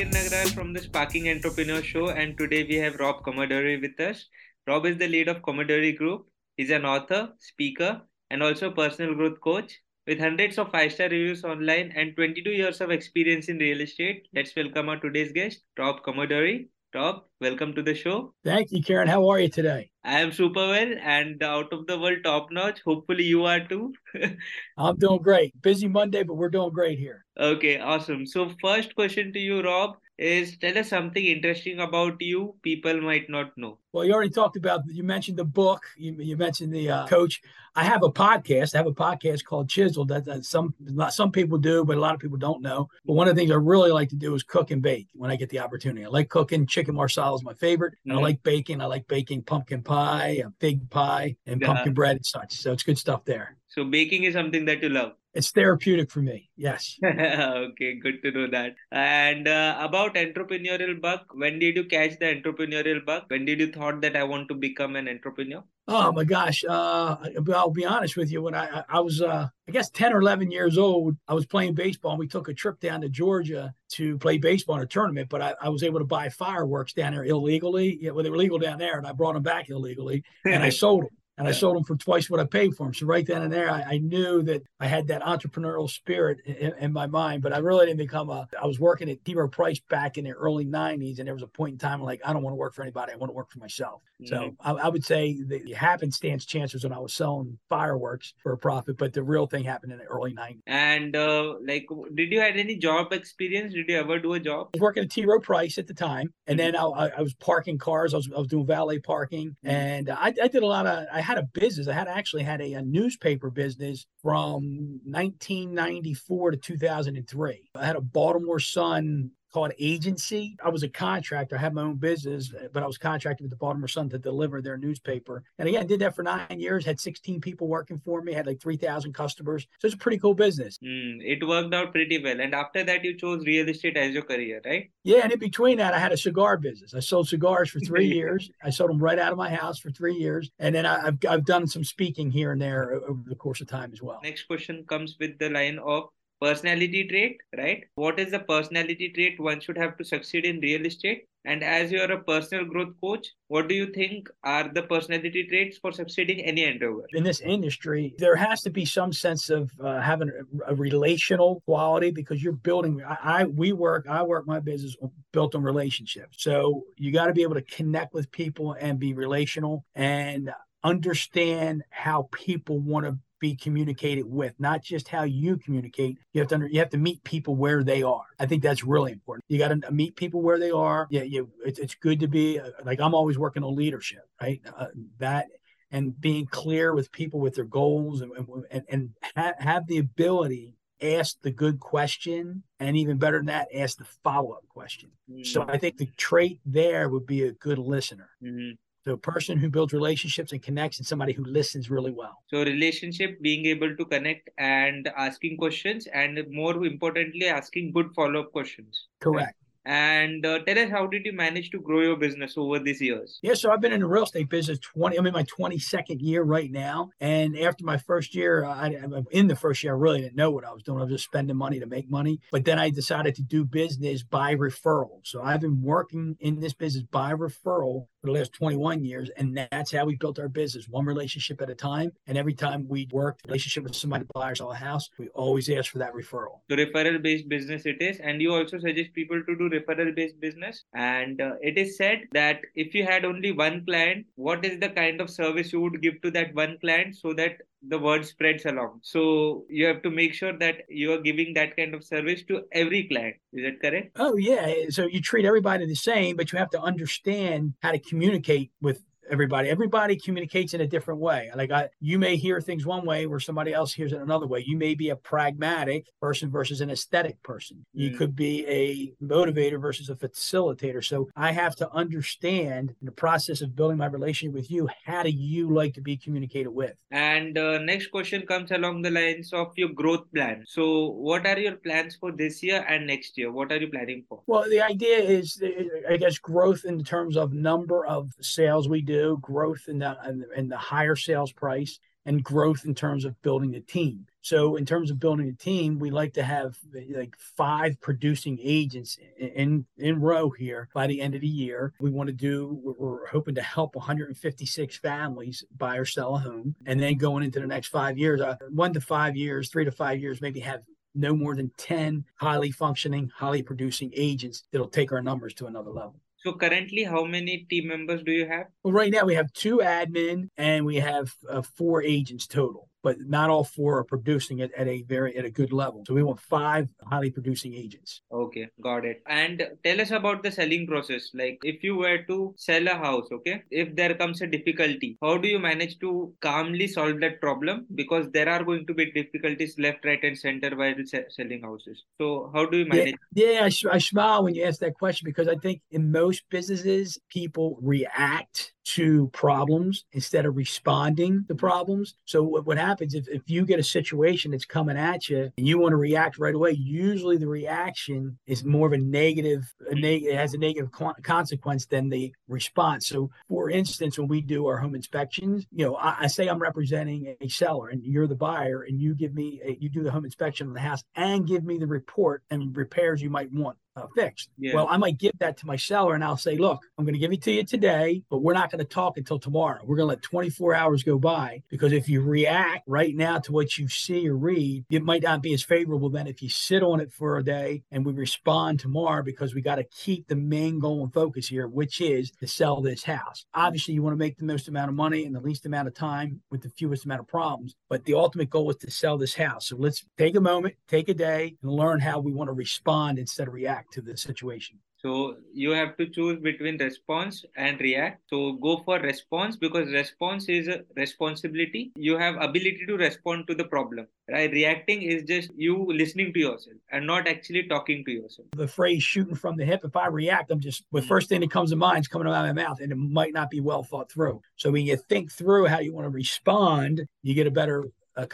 Kiran Nagral from the Sparking Entrepreneur Show, and today we have Rob Commodari with us. Rob is the lead of Commodari Group. He's an author, speaker, and also personal growth coach. With hundreds of five star reviews online and 22 years of experience in real estate, let's welcome our today's guest, Rob Commodari. Rob, welcome to the show. Thank you, Karen. How are you today? I am super well and out of the world top notch. Hopefully, you are too. I'm doing great. Busy Monday, but we're doing great here. Okay, awesome. So, first question to you, Rob, is tell us something interesting about you people might not know. Well, you already talked about, you mentioned the book, you, you mentioned the uh, coach. I have a podcast. I have a podcast called Chisel that, that some not some people do, but a lot of people don't know. But one of the things I really like to do is cook and bake when I get the opportunity. I like cooking. Chicken marsala is my favorite. Mm-hmm. I like baking. I like baking pumpkin pie, a fig pie, and yeah. pumpkin bread and such. So it's good stuff there. So baking is something that you love. It's therapeutic for me. Yes. okay, good to know that. And uh, about entrepreneurial bug, when did you catch the entrepreneurial bug? When did you thought that I want to become an entrepreneur? Oh my gosh! Uh, I'll be honest with you. When I I was uh, I guess ten or eleven years old, I was playing baseball, and we took a trip down to Georgia to play baseball in a tournament. But I, I was able to buy fireworks down there illegally. Yeah, well, they were legal down there, and I brought them back illegally, and I sold them and. I sold them for twice what I paid for them. So right then and there, I, I knew that I had that entrepreneurial spirit in, in, my mind. But I really didn't become a. I was working at T. Rowe Price back in the early '90s, and there was a point in time like I don't want to work for anybody. I want to work for myself. Mm-hmm. So I, I, would say the happenstance chances when I was selling fireworks for a profit, but the real thing happened in the early '90s. And uh, like, did you had any job experience? Did you ever do a job? I was working at T. Rowe Price at the time, and mm-hmm. then I, I, was parking cars. I was, I was doing valet parking, mm-hmm. and I, I did a lot of. I had a business. I had actually had a, a newspaper business from 1994 to 2003. I had a Baltimore Sun called agency. I was a contractor. I had my own business, but I was contracted with the Baltimore Sun to deliver their newspaper. And again, did that for nine years, had 16 people working for me, had like 3,000 customers. So it's a pretty cool business. Mm, it worked out pretty well. And after that, you chose real estate as your career, right? Yeah. And in between that, I had a cigar business. I sold cigars for three years. I sold them right out of my house for three years. And then I, have I've done some speaking here and there over the course of time as well. Next question comes with the line of personality trait, right? What is the personality trait one should have to succeed in real estate? And as you are a personal growth coach, what do you think are the personality traits for succeeding any endeavor? In this industry, there has to be some sense of uh, having a, relational quality because you're building. I, I we work. I work my business built on relationships. So you got to be able to connect with people and be relational and understand how people want to be communicated with, not just how you communicate. You have to under, you have to meet people where they are. I think that's really important. You got to meet people where they are. Yeah, you. It's, it's good to be uh, like I'm always working on leadership, right? Uh, that and being clear with people with their goals and and, and ha- have the ability ask the good question and even better than that ask the follow-up question mm-hmm. so i think the trait there would be a good listener mm-hmm. So a person who builds relationships and connects and somebody who listens really well. So relationship, being able to connect and asking questions and more importantly, asking good follow-up questions. Correct. And uh, tell us, how did you manage to grow your business over these years? Yeah, so I've been in the real estate business 20, I'm in my 22nd year right now. And after my first year, I, in the first year, I really didn't know what I was doing. I was just spending money to make money. But then I decided to do business by referral. So I've been working in this business by referral for the last 21 years. And that's how we built our business, one relationship at a time. And every time we worked relationship with somebody to buy or sell a house, we always ask for that referral. So referral based business it is. And you also suggest people to do referral based business and uh, it is said that if you had only one client what is the kind of service you would give to that one client so that the word spreads along. So you have to make sure that you are giving that kind of service to every client. Is that correct? Oh yeah. So you treat everybody the same but you have to understand how to communicate with everybody. Everybody communicates in a different way. Like I, you may hear things one way where somebody else hears it another way. You may be a pragmatic person versus an aesthetic person. You mm. could be a motivator versus a facilitator. So I have to understand in the process of building my relationship with you, how do you like to be communicated with? And uh, next question comes along the lines of your growth plan. So what are your plans for this year and next year? What are you planning for? Well, the idea is, I guess, growth in terms of number of sales we do growth in the in the higher sales price and growth in terms of building a team. So, in terms of building a team, we like to have like five producing agents in in row here by the end of the year. We want to do. We're hoping to help 156 families buy or sell a home, and then going into the next five years, uh, one to five years, three to five years, maybe have no more than 10 highly functioning, highly producing agents that'll take our numbers to another level. So currently, how many team members do you have? Well, right now we have two admin and we have uh, four agents total but not all four are producing it at a very at a good level. So we want five highly producing agents. Okay, got it. And tell us about the selling process. Like if you were to sell a house, okay, if there comes a difficulty, how do you manage to calmly solve that problem? Because there are going to be difficulties left, right, and center while selling houses. So how do you manage? Yeah, yeah I, I smile when you ask that question because I think in most businesses people react to problems instead of responding to problems. So what, what happens if, if you get a situation that's coming at you and you want to react right away, usually the reaction is more of a negative, a neg- it has a negative consequence than the response. So for instance, when we do our home inspections, you know, I, I say I'm representing a seller and you're the buyer and you give me, a, you do the home inspection of the house and give me the report and repairs you might want uh, fixed. Yeah. Well, I might give that to my seller and I'll say, look, I'm going to give it to you today, but we're not going to talk until tomorrow. We're going to let 24 hours go by because if you react right now to what you see or read, it might not be as favorable than if you sit on it for a day and we respond tomorrow because we got to keep the main goal and focus here, which is to sell this house. Obviously, you want to make the most amount of money in the least amount of time with the fewest amount of problems, but the ultimate goal is to sell this house. So let's take a moment, take a day, and learn how we want to respond instead of react to the situation. So you have to choose between response and react. So go for response because response is a responsibility. You have ability to respond to the problem. Right? Reacting is just you listening to yourself and not actually talking to yourself. The phrase shooting from the hip, if I react, I'm just the hmm. first thing that comes to mind is coming out of my mouth and it might not be well thought through. So when you think through how you want to respond, you get a better a,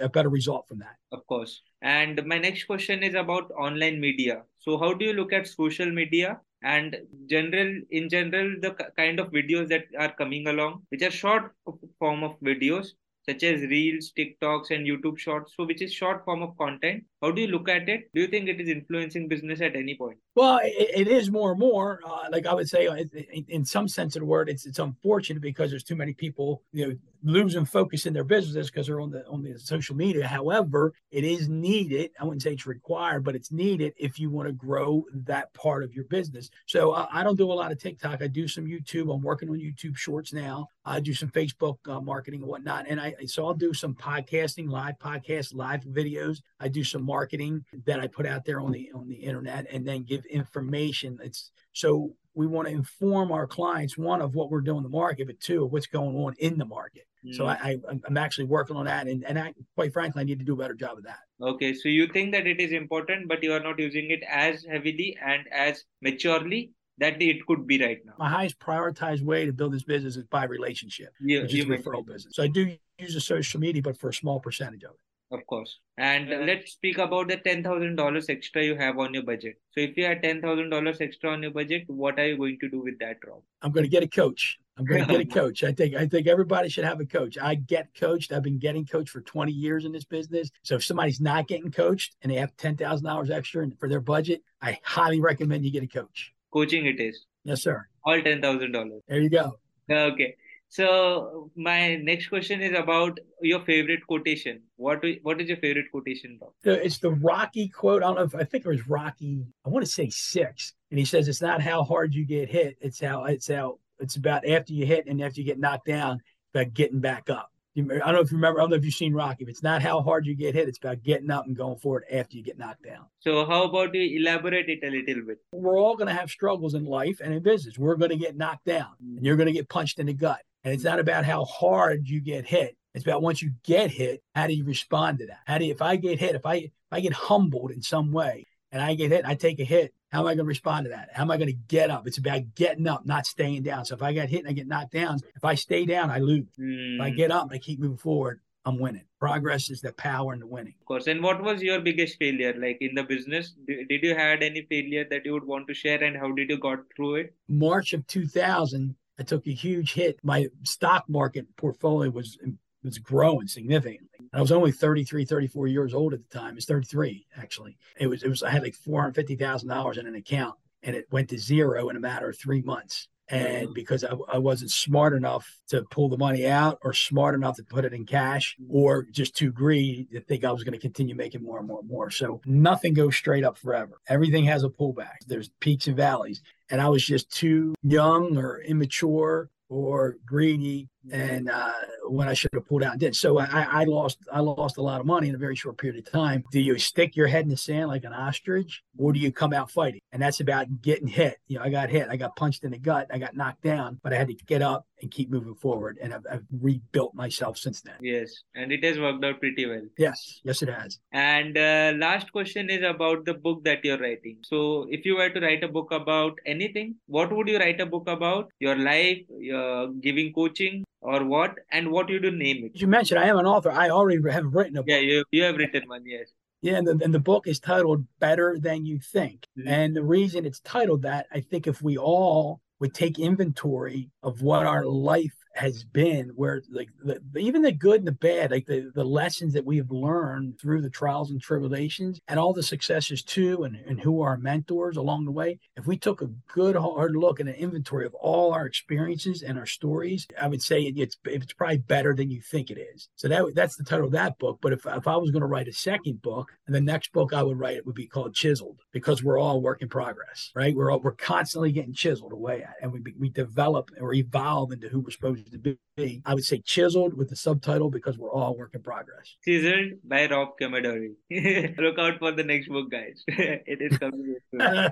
a better result from that. Of course. And my next question is about online media. So how do you look at social media and general in general the kind of videos that are coming along which are short form of videos such as reels tiktoks and youtube shorts so which is short form of content how do you look at it? Do you think it is influencing business at any point? Well it, it is more and more uh, like i would say uh, in, in, some sense of the word it's it's unfortunate because there's too many people you know losing focus in their businesses because they're on the on the social media. However it is needed i wouldn't say it's required but it's needed if you want to grow that part of your business. So uh, i don't do a lot of tiktok. I do some youtube. I'm working on youtube shorts now. I do some facebook uh, marketing and whatnot and i so i'll do some podcasting live podcasts live videos. I do some marketing that I put out there on the on the internet and then give information. It's so we want to inform our clients one of what we're doing in the market, but two of what's going on in the market. Mm. So I, I am actually working on that, and and I quite frankly I need to do a better job of that. Okay, so you think that it is important, but you are not using it as heavily and as maturely that it could be right now. My highest prioritized way to build this business is by relationship, yeah, which is referral business. So I do use the social media, but for a small percentage of it. Of course. And yeah. let's speak about the $10,000 extra you have on your budget. So if you had $10,000 extra on your budget, what are you going to do with that, Rob? I'm going to get a coach. I'm going to get a coach. I think I think everybody should have a coach. I get coached. I've been getting coached for 20 years in this business. So if somebody's not getting coached and they have $10,000 extra for their budget, I highly recommend you get a coach. Coaching it is. Yes, sir. All $10,000. There you go. Okay. So my next question is about your favorite quotation. What what is your favorite quotation about? It's the Rocky quote. I don't know if I think it was Rocky. I want to say six, and he says it's not how hard you get hit. It's how it's how it's about after you hit and after you get knocked down, about getting back up. I don't know if you remember. I don't know if you've seen Rocky. If it's not how hard you get hit, it's about getting up and going forward after you get knocked down. So, how about you elaborate it a little bit? We're all going to have struggles in life and in business. We're going to get knocked down, and you're going to get punched in the gut. And it's not about how hard you get hit. It's about once you get hit, how do you respond to that? How do you, if I get hit, if I if I get humbled in some way and I get hit, I take a hit, how am I going to respond to that? How am I going to get up? It's about getting up, not staying down. So if I get hit and I get knocked down, if I stay down, I lose. Mm. If I hmm. get up and I keep moving forward, I'm winning. Progress is the power in the winning. Of course. And what was your biggest failure like in the business? Did you had any failure that you would want to share and how did you got through it? March of 2000, I took a huge hit. My stock market portfolio was was growing significantly. I was only 33, 34 years old at the time. It's 33 actually. It was it was I had like four hundred fifty thousand dollars in an account, and it went to zero in a matter of three months. And mm-hmm. because I, I wasn't smart enough to pull the money out, or smart enough to put it in cash, or just too greedy to think I was going to continue making more and more and more. So nothing goes straight up forever. Everything has a pullback. There's peaks and valleys. And I was just too young or immature or greedy and uh, when I should have pulled out and did. So I, I, lost I lost a lot of money in a very short period of time. Do you stick your head in the sand like an ostrich, or do you come out fighting? And that's about getting hit. You know, I got hit, I got punched in the gut, I got knocked down, but I had to get up and keep moving forward. And I've, I've rebuilt myself since then. Yes, and it has worked out pretty well. Yes, yes, it has. And uh, last question is about the book that you're writing. So if you were to write a book about anything, what would you write a book about? Your life, your giving coaching, or what and what you do name it. You mentioned i am an author. I already have written a book. yeah you, you have written one yes. Yeah and the, and the book is titled better than you think. Mm-hmm. and the reason it's titled that i think if we all would take inventory of what our life has been where like the, even the good and the bad like the, the lessons that we've learned through the trials and tribulations and all the successes too and, and who are our mentors along the way if we took a good hard look at an inventory of all our experiences and our stories i would say it's it's probably better than you think it is. So that that's the title of that book. But if, if i was going to write a second book and the next book i would write it would be called chiseled because we're all work in progress right? We're all, we're constantly getting chiseled away at and we, we develop or evolve into who we're supposed to be. I would say chiseled with the subtitle because we're all work in progress. Chiseled by Rob Commodari. Look out for the next book, guys. it is coming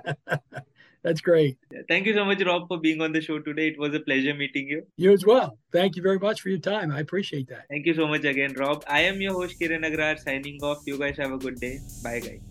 That's great. Thank you so much, Rob, for being on the show today. It was a pleasure meeting you. You as well. Thank you very much for your time. I appreciate that. Thank you so much again, Rob. I am your host, Kiran Agrar, signing off. You guys have a good day. Bye, guys.